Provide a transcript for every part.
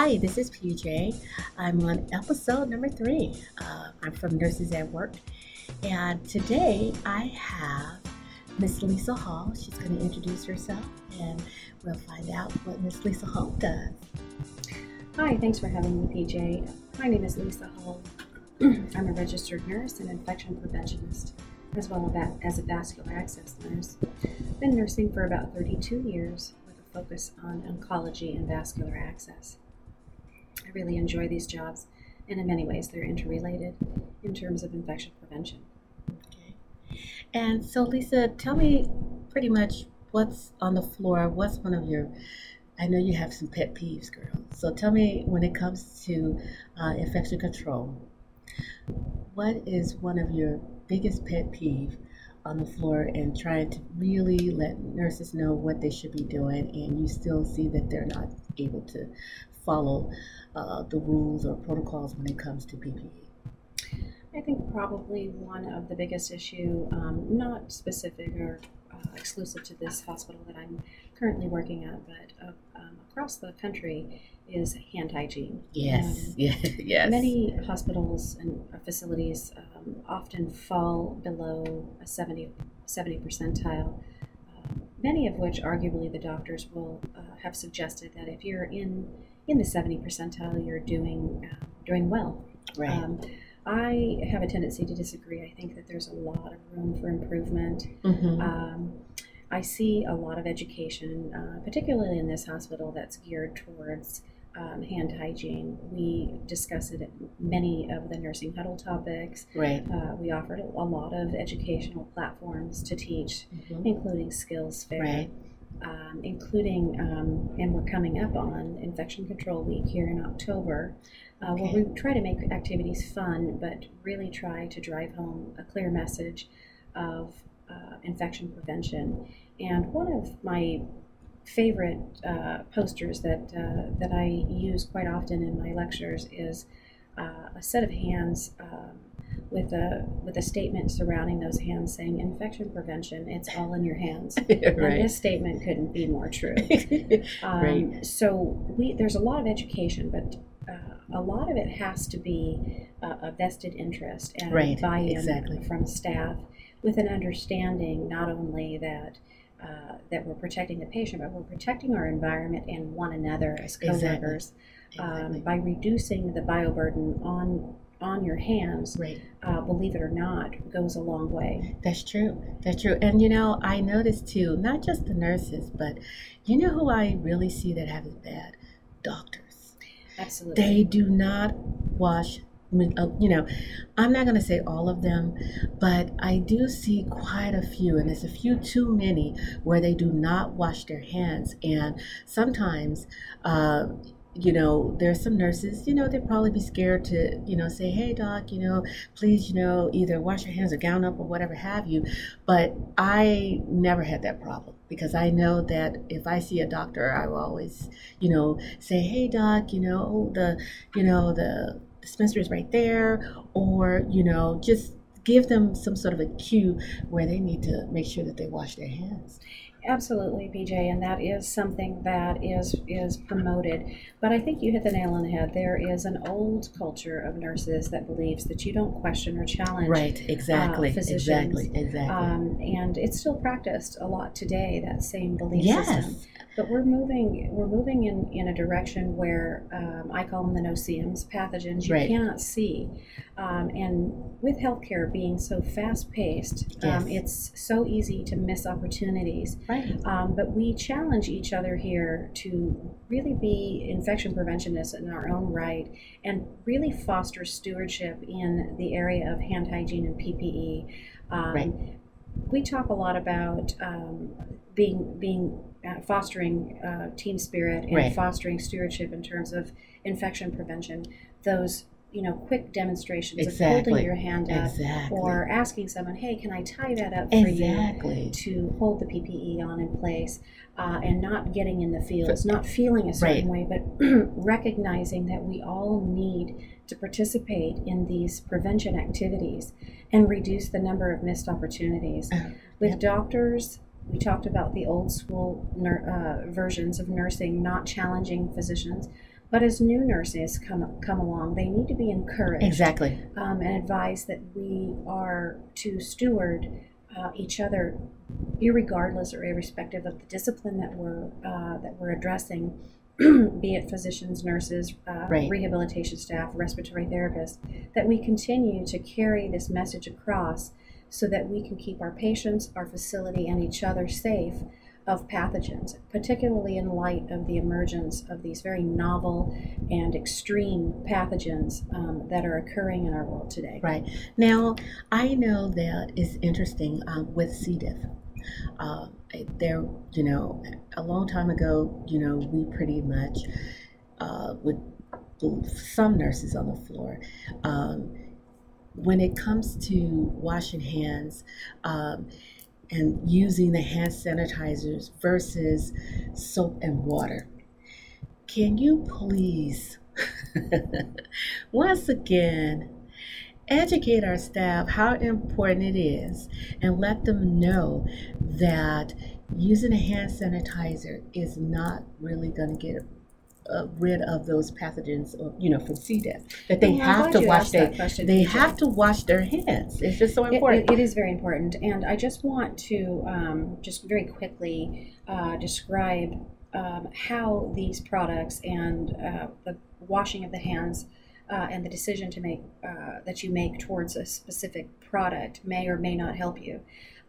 Hi, this is PJ. I'm on episode number three. Uh, I'm from Nurses at Work, and today I have Miss Lisa Hull. She's going to introduce herself, and we'll find out what Miss Lisa Hull does. Hi, thanks for having me, PJ. My name is Lisa Hull. I'm a registered nurse and infection preventionist, as well as a vascular access nurse. Been nursing for about 32 years with a focus on oncology and vascular access. I really enjoy these jobs, and in many ways, they're interrelated in terms of infection prevention. Okay. And so, Lisa, tell me pretty much what's on the floor. What's one of your I know you have some pet peeves, girl. So tell me when it comes to uh, infection control, what is one of your biggest pet peeve on the floor and trying to really let nurses know what they should be doing and you still see that they're not able to follow uh, the rules or protocols when it comes to PPE? I think probably one of the biggest issue, um, not specific or uh, exclusive to this hospital that I'm currently working at, but uh, um, across the country, is hand hygiene. Yes, yeah, yes. Many hospitals and facilities um, often fall below a 70, 70 percentile, many of which arguably the doctors will uh, have suggested that if you're in in the 70 percentile, you're doing uh, doing well. Right. Um, I have a tendency to disagree. I think that there's a lot of room for improvement. Mm-hmm. Um, I see a lot of education, uh, particularly in this hospital, that's geared towards um, hand hygiene. We discuss it many of the nursing huddle topics. Right. Uh, we offered a lot of educational platforms to teach, mm-hmm. including skills fair. Right. Um, including, um, and we're coming up on Infection Control Week here in October, uh, okay. where we try to make activities fun, but really try to drive home a clear message of uh, infection prevention. And one of my favorite uh, posters that uh, that I use quite often in my lectures is uh, a set of hands um, with a with a statement surrounding those hands saying infection prevention it's all in your hands right. and this statement couldn't be more true um, right. so we there's a lot of education but uh, a lot of it has to be uh, a vested interest and right. buy-in exactly. from staff with an understanding not only that uh, that we're protecting the patient, but we're protecting our environment and one another as coworkers exactly. Um, by reducing the bioburden on on your hands. Right. Uh, believe it or not, goes a long way. That's true. That's true. And you know, I noticed too, not just the nurses, but you know who I really see that have it bad? Doctors. Absolutely. They do not wash uh, you know, I'm not going to say all of them, but I do see quite a few, and there's a few too many where they do not wash their hands. And sometimes, uh, you know, there's some nurses, you know, they'd probably be scared to, you know, say, hey, doc, you know, please, you know, either wash your hands or gown up or whatever have you. But I never had that problem because I know that if I see a doctor, I will always, you know, say, hey, doc, you know, the, you know, the, dispenser is right there, or, you know, just give them some sort of a cue where they need to make sure that they wash their hands. Absolutely, PJ, and that is something that is is promoted. But I think you hit the nail on the head. There is an old culture of nurses that believes that you don't question or challenge. Right. Exactly. Uh, physicians. Exactly. Exactly. Um, and it's still practiced a lot today. That same belief yes. system. But we're moving we're moving in, in a direction where um, I call them the no-see-ums, pathogens you right. cannot see. Um, and with healthcare being so fast-paced, yes. um, it's so easy to miss opportunities. Right. Um, but we challenge each other here to really be infection preventionists in our own right and really foster stewardship in the area of hand hygiene and PPE. Um, right. We talk a lot about um, being being uh, fostering uh, team spirit and right. fostering stewardship in terms of infection prevention. Those you know quick demonstrations exactly. of holding your hand up exactly. or asking someone hey can i tie that up for exactly. you to hold the ppe on in place uh, and not getting in the fields not feeling a certain right. way but recognizing that we all need to participate in these prevention activities and reduce the number of missed opportunities uh, with yep. doctors we talked about the old school ner- uh, versions of nursing not challenging physicians But as new nurses come come along, they need to be encouraged Exactly. um, and advised that we are to steward uh, each other, irregardless or irrespective of the discipline that we're uh, that we're addressing, be it physicians, nurses, uh, Right. rehabilitation staff, respiratory therapists, that we continue to carry this message across, so that we can keep our patients, our facility, and each other safe of pathogens, particularly in light of the emergence of these very novel and extreme pathogens um, that are occurring in our world today. Right. Now, I know that it's interesting um, with C. diff. Uh, there, you know, a long time ago, you know, we pretty much uh, would some nurses on the floor. Um, when it comes to washing hands um, and using the hand sanitizers versus soap and water, can you please, once again, educate our staff how important it is and let them know that using a hand sanitizer is not really going to get uh, rid of those pathogens, or, you know, from C. diff. That they I'm have to wash their they have to wash their hands. It's just so It- important. it- it is very important, and I just want to um, just very quickly uh, describe um, how these products and uh, the washing of the hands uh, and the decision to make uh, that you make towards a specific product may or may not help you.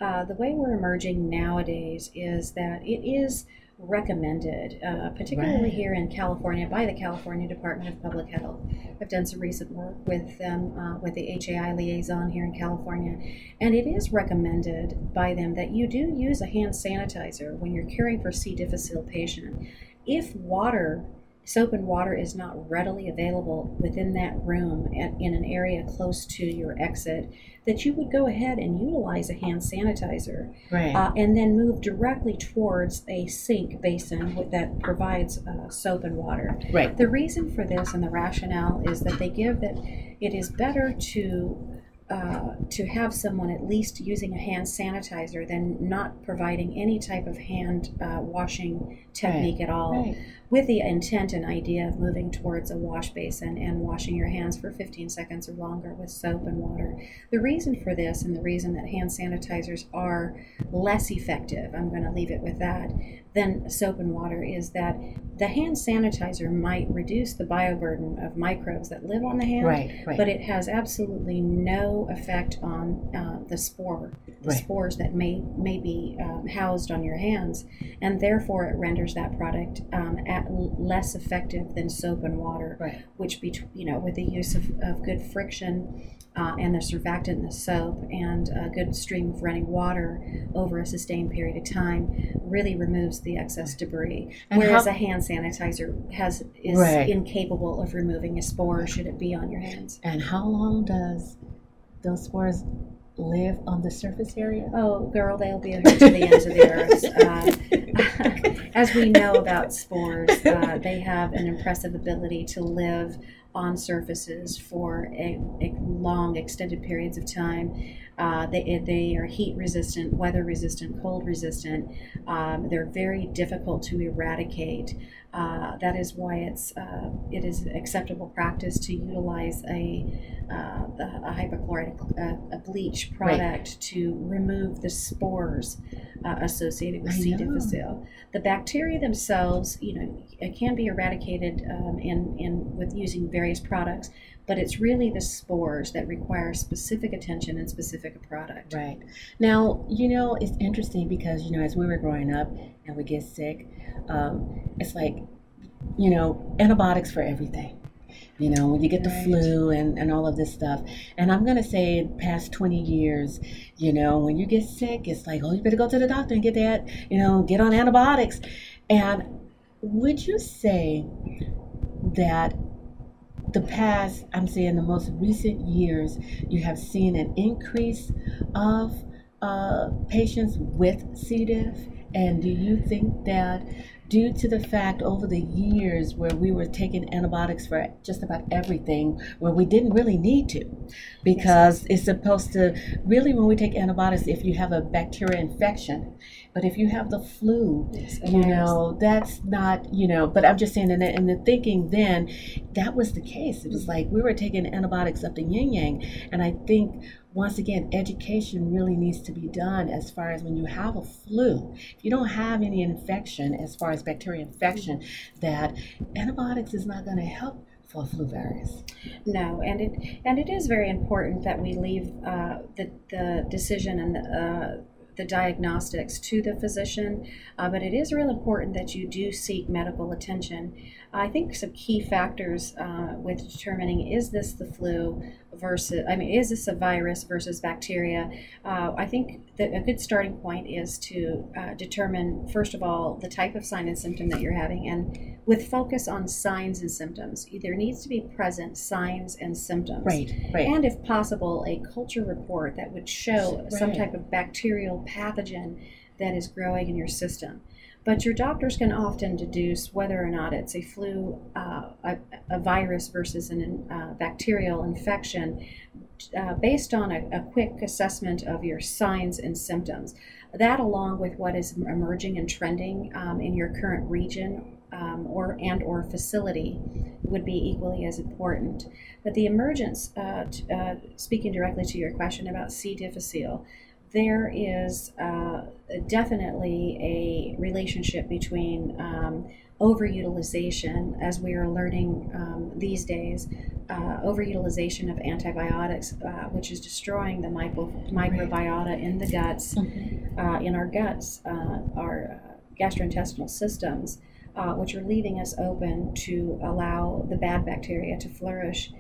Uh, the way we're emerging nowadays is that it is recommended, uh, particularly Right. here in California, by the California Department of Public Health. I've done some recent work with them, uh, with the HAI liaison here in California, and it is recommended by them that you do use a hand sanitizer when you're caring for C. difficile patient. If water, soap and water is not readily available within that room and in an area close to your exit, that you would go ahead and utilize a hand sanitizer right. uh, and then move directly towards a sink basin that provides uh, soap and water. right. The reason for this and the rationale is that they give that it is better to uh, to have someone at least using a hand sanitizer than not providing any type of hand uh, washing technique at all Right. With the intent and idea of moving towards a wash basin and washing your hands for 15 seconds or longer with soap and water. The reason for this and the reason that hand sanitizers are less effective, I'm going to leave it with that, than soap and water is that the hand sanitizer might reduce the bioburden of microbes that live on the hand, Right. Right. but it has absolutely no effect on uh, the spore, the Right. spores that may may be um, housed on your hands, and therefore it renders that product um, at l- less effective than soap and water, Right. which be you know with the use of, of good friction. Uh, and the surfactant in the soap and a good stream of running water over a sustained period of time really removes the excess debris. And Whereas how- a hand sanitizer has is Right. incapable of removing a spore should it be on your hands. And how long does those spores live on the surface area? Oh, girl, they'll be to the ends of the earth. Uh, as we know about spores, uh, they have an impressive ability to live on surfaces for a, a long, extended periods of time. Uh, they, they are heat resistant, weather resistant, cold resistant. Um, they're very difficult to eradicate. Uh, that is why it's uh, it is acceptable practice to utilize a uh, a hypochlorite uh, a bleach Right. product to remove the spores uh, associated with I C. difficile. The bacteria themselves, you know, it can be eradicated um, in in with using various products, but it's really the spores that require specific attention and specific product. Right. Now, you know, it's interesting because, you know, as we were growing up and we get sick, um, it's like, you know, antibiotics for everything. You know, when you get the Right. flu and, and all of this stuff. And I'm going to say, past 20 years, you know, when you get sick, it's like, oh, you better go to the doctor and get that, you know, get on antibiotics. And would you say that the past, I'm saying the most recent years, you have seen an increase of uh, patients with C. diff? And do you think that due to the fact over the years where we were taking antibiotics for just about everything where we didn't really need to because yes. it's supposed to really when we take antibiotics if you have a bacteria infection but if you have the flu yes, you know that's not you know but i'm just saying and the, in the thinking then that was the case it was like we were taking antibiotics up the yin yang and i think once again, education really needs to be done as far as when you have a flu. If you don't have any infection, as far as bacteria infection, that antibiotics is not going to help for flu virus. No, and it and it is very important that we leave uh, the the decision and the, uh, the diagnostics to the physician, uh, but it is real important that you do seek medical attention. I think some key factors uh, with determining is this the flu versus, I mean, is this a virus versus bacteria? Uh, I think that a good starting point is to uh, determine, first of all, the type of sign and symptom that you're having, and with focus on signs and symptoms. There needs to be present signs and symptoms. Right, right. And if possible, a culture report that would show right. some type of bacterial pathogen that is growing in your system but your doctors can often deduce whether or not it's a flu, uh, a, a, virus versus a uh, bacterial infection uh, based on a, a, quick assessment of your signs and symptoms. That, along with what is emerging and trending um, in your current region um, or and or facility, would be equally as important. But the emergence, uh, t- uh, speaking directly to your question about C. difficile, there is uh, definitely a relationship between um, overutilization, as we are learning um, these days, uh, overutilization of antibiotics, uh, which is destroying the micro- microbiota in the guts, mm-hmm. Uh, in our guts, uh, our uh, gastrointestinal systems, which are leaving us open to allow the bad bacteria to flourish.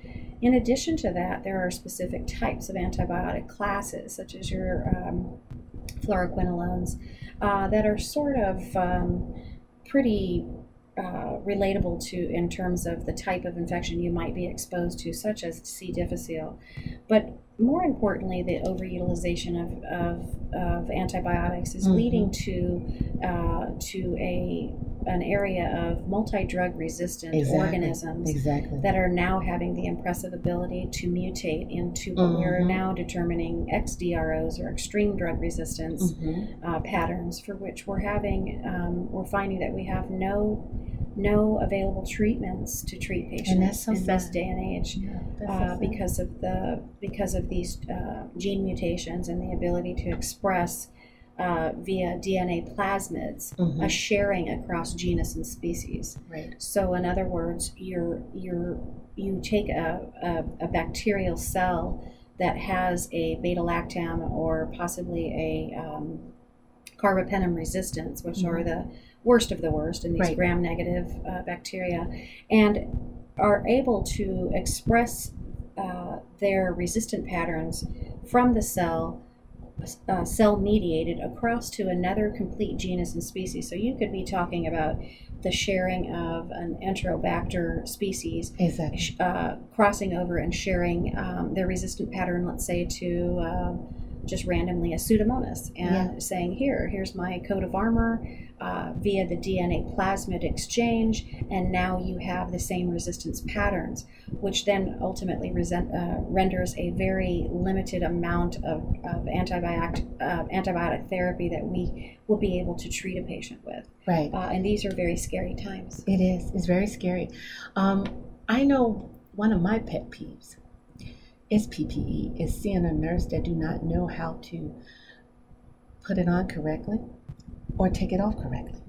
In addition to that, there are specific types of antibiotic classes, such as your um, fluoroquinolones, uh, that are sort of um, pretty uh, relatable to in terms of the type of infection you might be exposed to, such as C. difficile. But more importantly, the overutilization of, of, of antibiotics is mm-hmm. leading to uh, to a an area of multi-drug resistant exactly. organisms exactly. that are now having the impressive ability to mutate into what mm-hmm. we're now determining XDROs or extreme drug resistance mm-hmm. uh, patterns, for which we're having um, we're finding that we have no no available treatments to treat patients so in sad. this day and age yeah, uh, so because of the because of these uh, gene mutations and the ability to express uh, via DNA plasmids, mm-hmm. a sharing across genus and species. Right. So, in other words, you're you're you take a, a, a bacterial cell that has a beta lactam or possibly a um, carbapenem resistance, which mm-hmm. are the worst of the worst in these right. gram negative uh, bacteria, and are able to express uh, their resistant patterns from the cell. Uh, cell mediated across to another complete genus and species. So you could be talking about the sharing of an Enterobacter species, exactly. uh, crossing over and sharing um, their resistant pattern, let's say, to uh, just randomly a Pseudomonas and yeah. saying, here, here's my coat of armor uh, via the DNA plasmid exchange, and now you have the same resistance patterns, which then ultimately resent, uh, renders a very limited amount of, of antibiotic, uh, antibiotic therapy that we will be able to treat a patient with. Right. Uh, and these are very scary times. It is. It's very scary. Um, I know one of my pet peeves is PPE, is seeing a nurse that do not know how to put it on correctly or take it off correctly.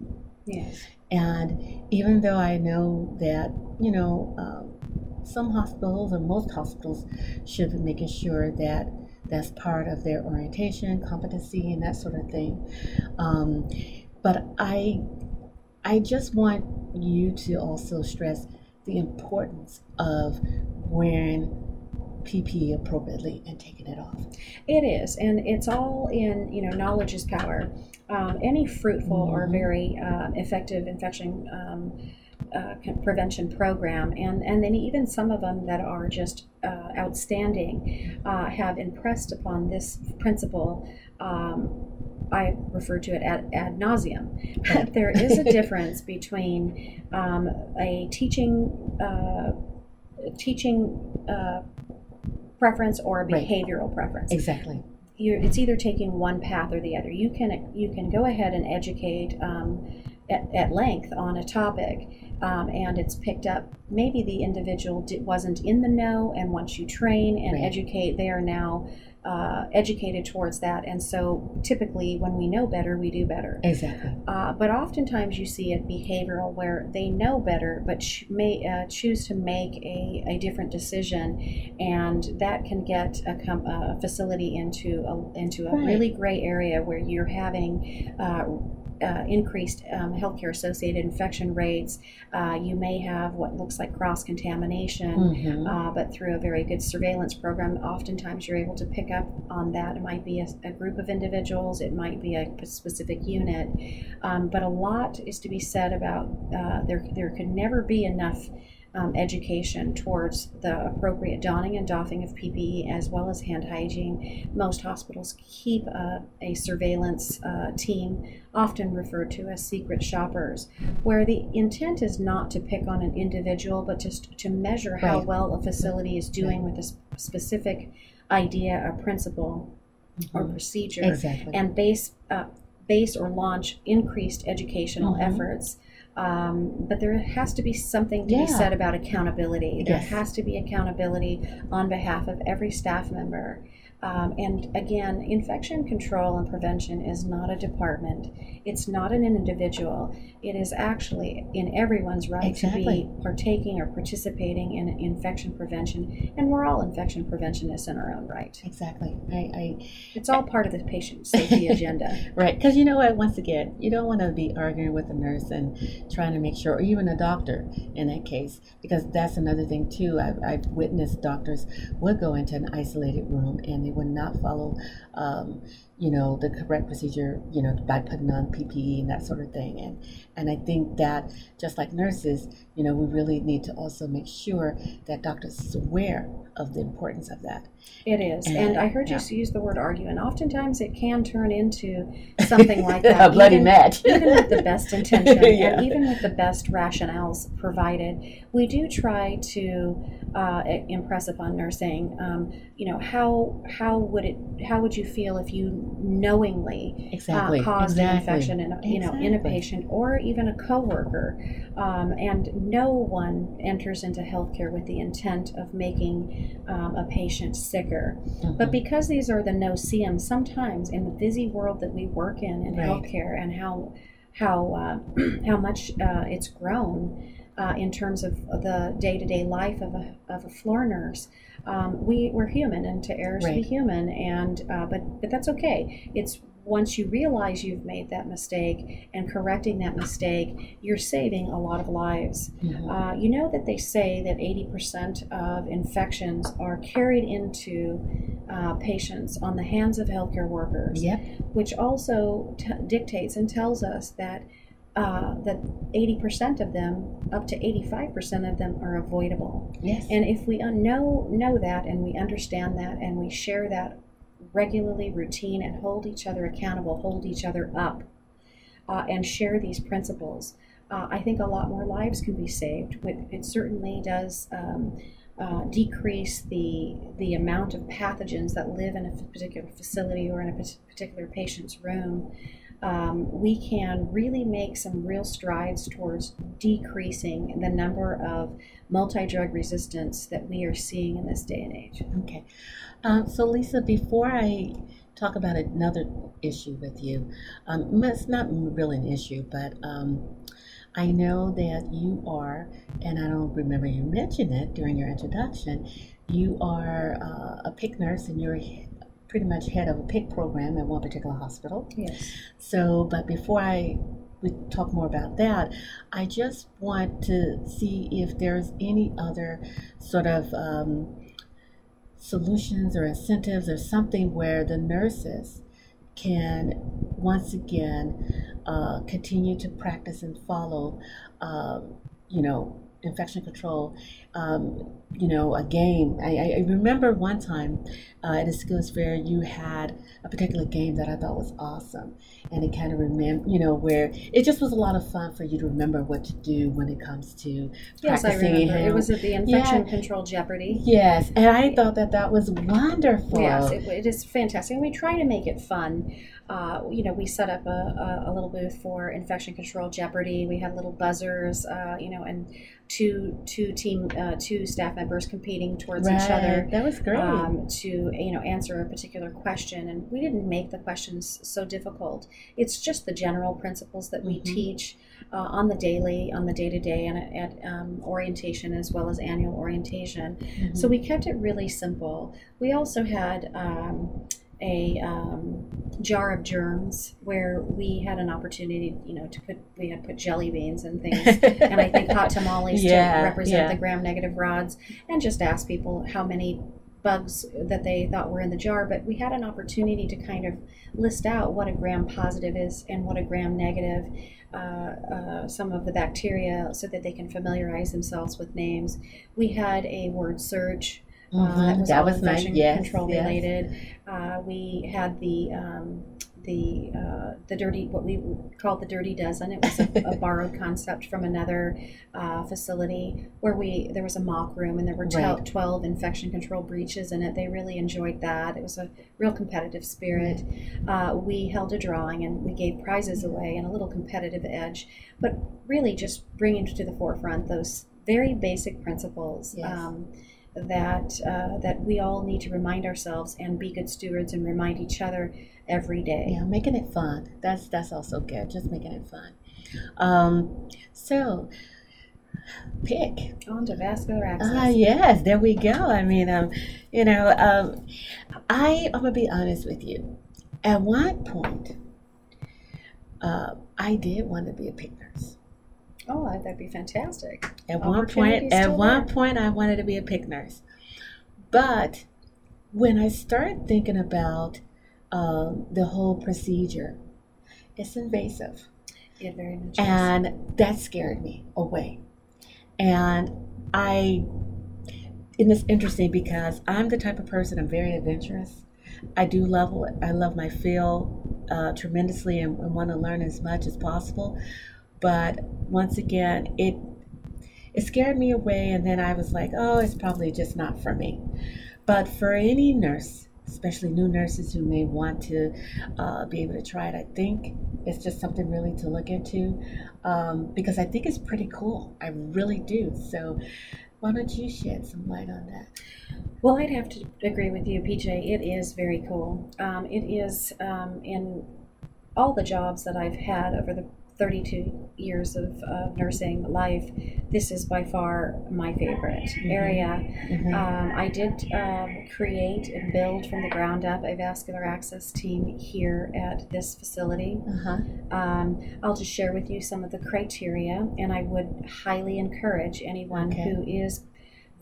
Yes. And even though I know that, you know, um, some hospitals or most hospitals should be making sure that that's part of their orientation, competency, and that sort of thing. Um, but I, I just want you to also stress the importance of wearing PPE appropriately and taking it off. It is, and it's all in you know knowledge is power. Um, any fruitful mm-hmm. or very uh, effective infection um, uh, prevention program, and and then even some of them that are just uh, outstanding uh, have impressed upon this principle. Um, I refer to it ad, ad nauseum. But there is a difference between um, a teaching uh, teaching uh, preference or a behavioral right. preference. Exactly. You're, it's either taking one path or the other. You can you can go ahead and educate um, at, at length on a topic, um, and it's picked up. Maybe the individual wasn't in the know, and once you train and right. educate, they are now uh, educated towards that. And so typically, when we know better, we do better. Exactly. Uh, but oftentimes, you see it behavioral where they know better, but ch- may uh, choose to make a, a different decision, and that can get a, com- a facility into a, into a right. really gray area where you're having uh, increased um, healthcare associated infection rates. Uh, you may have what looks like cross contamination, mm-hmm. uh, but through a very good surveillance program, oftentimes you're able to pick up on that. It might be a, a group of individuals, it might be a specific unit, um, but a lot is to be said about uh, there, there could never be enough um, education towards the appropriate donning and doffing of PPE as well as hand hygiene. Most hospitals keep a, a surveillance uh, team, often referred to as secret shoppers, where the intent is not to pick on an individual but just to measure how right. well a facility is doing right. with a specific idea or principle mm-hmm. or procedure exactly. and base. Uh, base or launch increased educational mm-hmm. efforts um, but there has to be something to yeah. be said about accountability. There has to be accountability on behalf of every staff member. Um, and again, infection control and prevention is not a department. It's not an individual. It is actually in everyone's right exactly. to be partaking or participating in infection prevention. And we're all infection preventionists in our own right. Exactly. I, I it's all part of the patient safety agenda. Right. Because you know what? Once again, you don't want to be arguing with a nurse and trying to make sure, or even a doctor in that case, because that's another thing too. I've, I've witnessed doctors would go into an isolated room and they would not follow, um, you know, the correct procedure, you know, by putting on PPE and that sort of thing. And and I think that just like nurses, you know, we really need to also make sure that doctors is aware of the importance of that. It is. And, and I heard yeah. you use the word argue, and oftentimes it can turn into something like that. a bloody even, match. even with the best intention yeah. and even with the best rationales provided, we do try to uh, impress upon nursing, um, you know, how how would it how would you feel if you knowingly uh, exactly. uh, caused exactly. an infection in a, you know in a patient or even a coworker, um, and no one enters into healthcare with the intent of making um, a patient sicker. Mm-hmm. But because these are the no-see-ums, sometimes in the busy world that we work in in right. healthcare and how how uh, how much uh, it's grown uh, in terms of the day-to-day life of a, of a floor nurse. Um, we we're human, and to err is right. to be human, and uh, but but that's okay. It's once you realize you've made that mistake and correcting that mistake, you're saving a lot of lives. Mm-hmm. Uh, you know that they say that 80% of infections are carried into uh, patients on the hands of healthcare workers, yep. which also t- dictates and tells us that uh, that 80% of them, up to 85% of them, are avoidable. Yes. And if we know know that and we understand that and we share that regularly, routine, and hold each other accountable, hold each other up, uh, and share these principles, uh, I think a lot more lives can be saved. It certainly does. Um, uh, decrease the the amount of pathogens that live in a particular facility or in a particular patient's room um, we can really make some real strides towards decreasing the number of multi drug resistance that we are seeing in this day and age. Okay. Um, so, Lisa, before I talk about another issue with you, um, it's not really an issue, but um, I know that you are, and I don't remember you mentioned it during your introduction, you are uh, a PICC nurse and you're pretty much head of a PICC program at one particular hospital. Yes. So, but before I we talk more about that, I just want to see if there's any other sort of um, solutions or incentives or something where the nurses can once again uh, continue to practice and follow, um, you know, infection control, um, you know, a game. I, I remember one time uh, at a skills fair, you had a particular game that I thought was awesome. And it kind of remember, you know, where it just was a lot of fun for you to remember what to do when it comes to yes, I practicing. remember. It was at the infection control Jeopardy. Yes, and I thought that that was wonderful. Yes, it, it is fantastic. We try to make it fun. Uh, you know, we set up a, a, a little booth for infection control Jeopardy. We had little buzzers, uh, you know, and two two team uh, two staff members competing towards each Right, other That was great. um, to you know answer a particular question. And we didn't make the questions so difficult. It's just the general principles that we Mhm. teach uh, on the daily, on the day to day, and at, at um, orientation as well as annual orientation. Mhm. So we kept it really simple. We also had um, a um, jar of germs where we had an opportunity, you know, to put we had put jelly beans and things, and I think hot tamales Yeah, to represent yeah. the gram-negative rods, and just ask people how many bugs that they thought were in the jar. But we had an opportunity to kind of list out what a gram positive is and what a gram negative. Uh, uh, some of the bacteria so that they can familiarize themselves with names. We had a word search uh, Mhm, was that was infection Yes, control yes. related. Uh, we had the um, the uh, the dirty what we called the dirty dozen. It was a, a borrowed concept from another uh, facility where we there was a mock room and there were tel- Right. twelve infection control breaches in it. They really enjoyed that. It was a real competitive spirit. Uh, we held a drawing and we gave prizes away and a little competitive edge, but really just bringing to the forefront those very basic principles. Yes. Um, that uh, that we all need to remind ourselves and be good stewards and remind each other every day. Yeah, making it fun. That's that's also good. Just making it fun. Um, so PICC. On to vascular access. Ah, yes, there we go. I mean, um, you know, um, I I'm gonna be honest with you. At one point, uh, I did want to be a PICC. Oh, that'd be fantastic. At one point, at one there. point, I wanted to be a PICC nurse, but when I started thinking about um, the whole procedure, it's invasive. It very much is. and that scared me away and i and it's interesting because i'm the type of person i'm very adventurous i do love i love my field uh, tremendously and, and want to learn as much as possible but once again it it scared me away and then i was like oh it's probably just not for me but for any nurse especially new nurses who may want to uh, be able to try it i think it's just something really to look into um, because I think it's pretty cool. I really do. So, why don't you shed some light on that? Well, I'd have to agree with you, PJ. It is very cool. Um, it is um, in all the jobs that I've had over the 32 years of uh, nursing life. This is by far my favorite Mhm. area. Mhm. Um, I did um, create and build from the ground up a vascular access team here at this facility. uh-huh. Um, I'll just share with you some of the criteria, and I would highly encourage anyone Okay. who is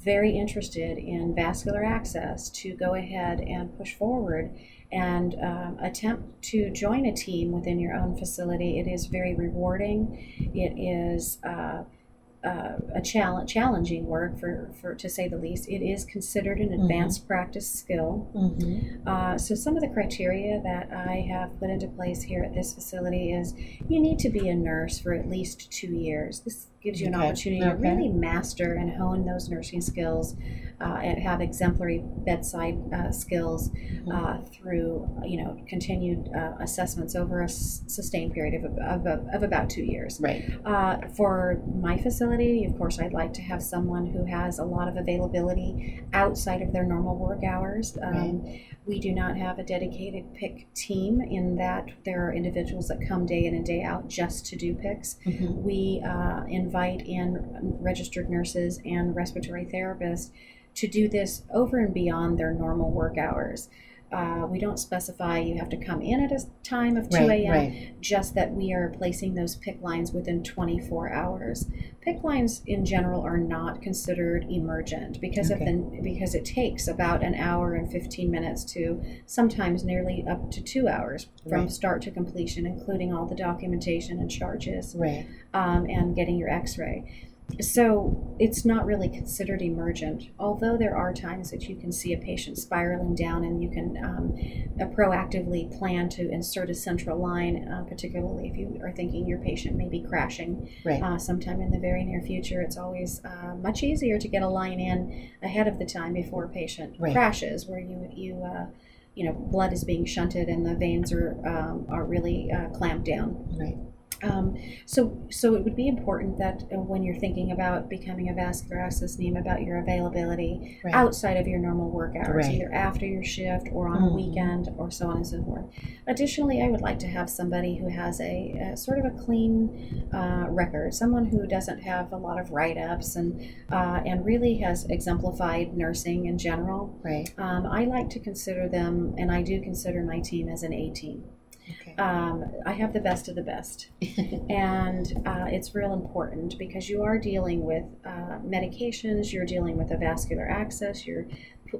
very interested in vascular access to go ahead and push forward and um, attempt to join a team within your own facility. It is very rewarding. It is uh, uh, a challenge, challenging work for, for to say the least. It is considered an Mhm. advanced practice skill. Mhm. Uh, so some of the criteria that I have put into place here at this facility is you need to be a nurse for at least two years. This gives you an Okay, opportunity to really master and hone those nursing skills uh, and have exemplary bedside uh, skills Mm-hmm. uh, through you know continued uh, assessments over a s- sustained period of, of, of about two years. Right. Uh, for my facility, of course, I'd like to have someone who has a lot of availability outside of their normal work hours. Um, We do not have a dedicated PICC team in that there are individuals that come day in and day out just to do PICCs. Mhm. We uh, invite in registered nurses and respiratory therapists to do this over and beyond their normal work hours. Uh, we don't specify you have to come in at a time of 2 Right, a.m., right. just that we are placing those PICC lines within 24 hours. PICC lines in general are not considered emergent because of Okay. the because it takes about an hour and 15 minutes to sometimes nearly up to two hours from Right. start to completion, including all the documentation and charges um, and getting your X-ray. So it's not really considered emergent, although there are times that you can see a patient spiraling down and you can um, uh, proactively plan to insert a central line, uh, particularly if you are thinking your patient may be crashing Right. uh, sometime in the very near future. It's always uh, much easier to get a line in ahead of the time before a patient Right. crashes, where you you uh, you know blood is being shunted and the veins are um, are really uh, clamped down. Right. Um, so, so it would be important that uh, when you're thinking about becoming a vascular access NEEM, about your availability Right. outside of your normal work hours, Right. either after your shift or on a Mhm. weekend or so on and so forth. Additionally, I would like to have somebody who has a, a sort of a clean uh, record, someone who doesn't have a lot of write-ups and uh, and really has exemplified nursing in general. Right. Um, I like to consider them, and I do consider my team as an A team. Um, I have the best of the best. And uh, it's real important because you are dealing with uh, medications, you're dealing with a vascular access, you're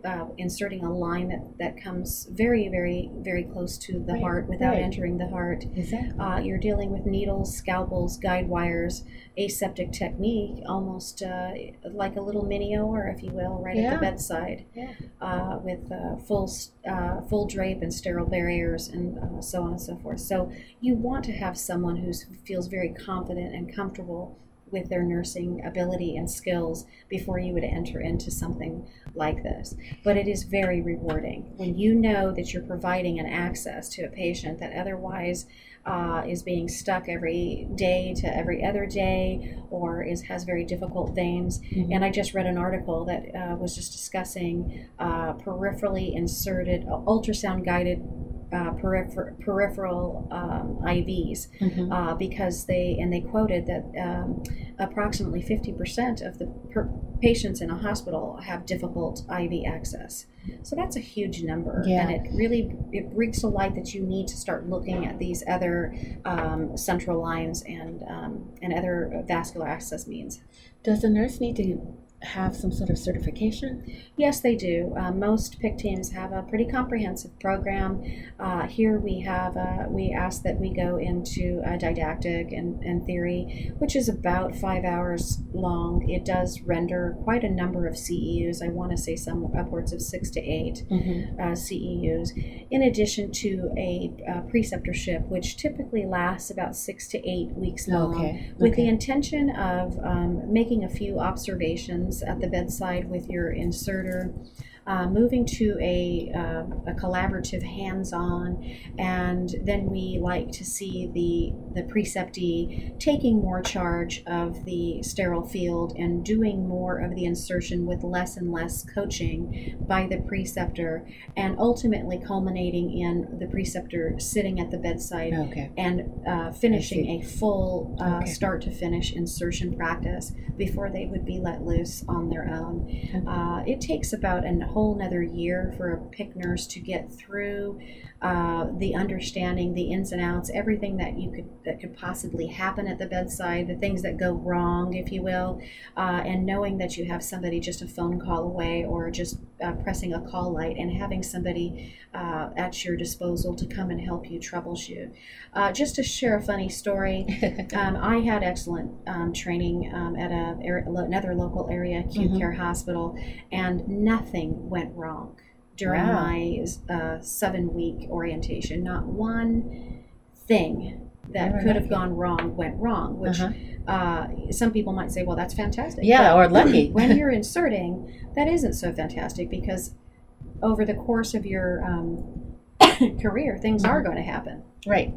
uh, inserting a line that, that comes very, very, very close to the Right, heart without right. entering the heart. exactly. Uh, you're dealing with needles, scalpels, guide wires, aseptic technique, almost uh, like a little mini OR, if you will, right at the bedside, Yeah. uh, with uh, full uh, full drape and sterile barriers and uh, so on and so forth. So you want to have someone who feels very confident and comfortable with their nursing ability and skills before you would enter into something like this. But it is very rewarding when you know that you're providing an access to a patient that otherwise uh, is being stuck every day to every other day or is has very difficult veins. Mhm. And I just read an article that uh, was just discussing uh, peripherally inserted, uh, ultrasound guided uh, peripher- peripheral um, IVs Mhm. uh, because they and they quoted that um, approximately 50% of the per- patients in a hospital have difficult IV access. So that's a huge number, Yeah. and it really it brings to light that you need to start looking at these other um, central lines and um, and other vascular access means. Does the nurse need to have some sort of certification? Yes, they do. Uh, most PICC teams have a pretty comprehensive program. Uh, here we have, uh, we ask that we go into a didactic and, and theory, which is about five hours long. It does render quite a number of CEUs. I want to say some upwards of six to eight Mm-hmm. uh, CEUs, in addition to a uh, preceptorship, which typically lasts about six to eight weeks long Okay. with okay. the intention of um, making a few observations at the bedside with your inserter, uh, moving to a, uh, a collaborative hands-on, and then we like to see the the preceptee taking more charge of the sterile field and doing more of the insertion with less and less coaching by the preceptor, and ultimately culminating in the preceptor sitting at the bedside okay. and uh, finishing a full uh, Okay. start to finish insertion practice before they would be let loose on their own. Uh, it takes about a whole nother year for a PICC nurse to get through uh, the understanding, the ins and outs, everything that you could that could possibly happen at the bedside, the things that go wrong, if you will, uh, and knowing that you have somebody just a phone call away or just uh, pressing a call light and having somebody uh, at your disposal to come and help you troubleshoot. Uh, just to share a funny story, um, I had excellent um, training um, at a, another local area acute Mhm. care hospital, and nothing went wrong during Wow. my uh, seven week orientation. Not one thing that could have gone wrong went wrong, which Uh-huh. uh, some people might say, well, that's fantastic. Yeah, But or lucky. when you're inserting, that isn't so fantastic because over the course of your um, career, things are going to happen. Right.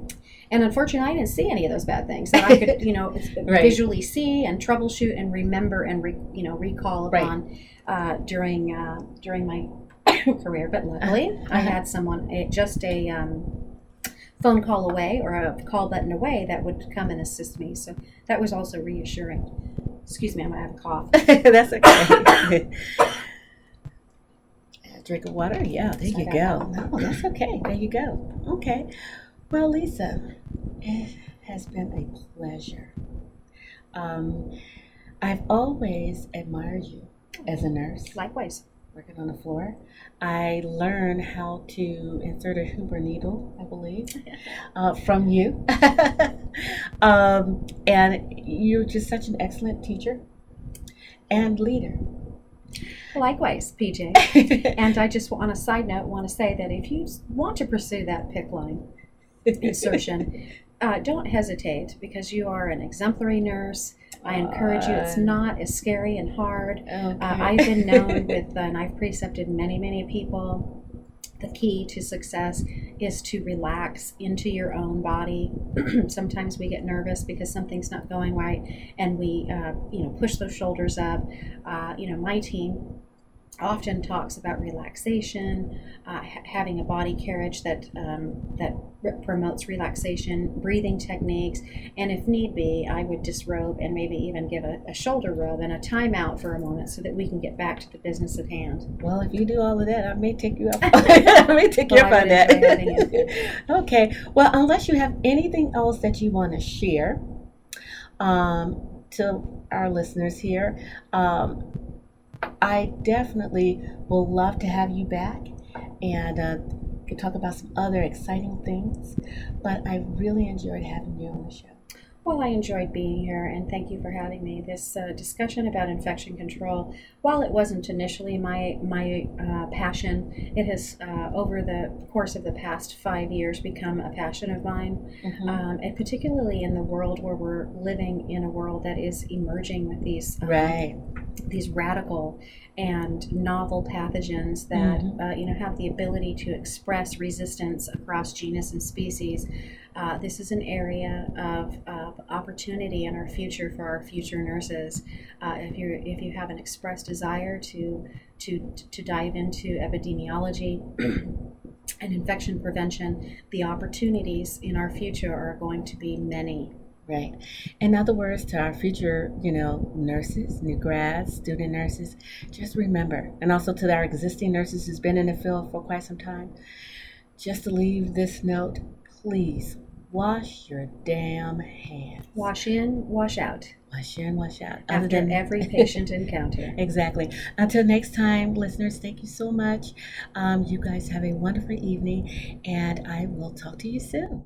And unfortunately, I didn't see any of those bad things that I could, you know, Right. visually see and troubleshoot and remember and re, you know recall Right. upon uh, during uh, during my career. But luckily, I Uh-huh. had someone just a um, phone call away or a call button away that would come and assist me. So that was also reassuring. Excuse me, I'm gonna have a cough. That's okay. I Drink of water? Yeah, there you go. No, that's okay. There you go. Okay. Well, Lisa, it has been a pleasure. Um, I've always admired you as a nurse Likewise. Working on the floor. I learned how to insert a Huber needle, I believe, uh, from you. um, and you're just such an excellent teacher and leader. Likewise, PJ. And I just, on a side note, want to say that if you want to pursue that PICC line insertion, uh, don't hesitate because you are an exemplary nurse. I encourage you. It's Uh, not as scary and hard. Okay. Uh, I've been known with, uh, and I've precepted many, many people. The key to success is to relax into your own body. Sometimes we get nervous because something's not going right, and we, uh, you know, push those shoulders up. Uh, you know, my team often talks about relaxation, uh, ha- having a body carriage that um, that re- promotes relaxation, breathing techniques, and if need be, I would disrobe and maybe even give a, a shoulder rub and a timeout for a moment so that we can get back to the business at hand. Well, if you do all of that, I may take you up. I may take you Well, up on would enjoy having that. okay. Well, unless you have anything else that you want to share um, to our listeners here, um, I definitely will love to have you back and uh, could talk about some other exciting things. But I really enjoyed having you on the show. Well, I enjoyed being here, and thank you for having me. This uh, discussion about infection control, while it wasn't initially my my uh, passion, it has uh, over the course of the past five years become a passion of mine. um, and particularly in the world where we're living in a world that is emerging with these um, Right. These radical and novel pathogens that Mhm. uh, you know have the ability to express resistance across genus and species. Uh, this is an area of, of opportunity in our future for our future nurses. Uh, if you if you have an expressed desire to to to dive into epidemiology. And infection prevention, the opportunities in our future are going to be many. Right. In other words, to our future, you know, nurses, new grads, student nurses, just remember, and also to our existing nurses who's been in the field for quite some time, just to leave this note, please wash your damn hands. Wash in, wash out. Wash in, wash out. After than- every patient encounter. Exactly. Until next time, listeners, thank you so much. Um, you guys have a wonderful evening, and I will talk to you soon.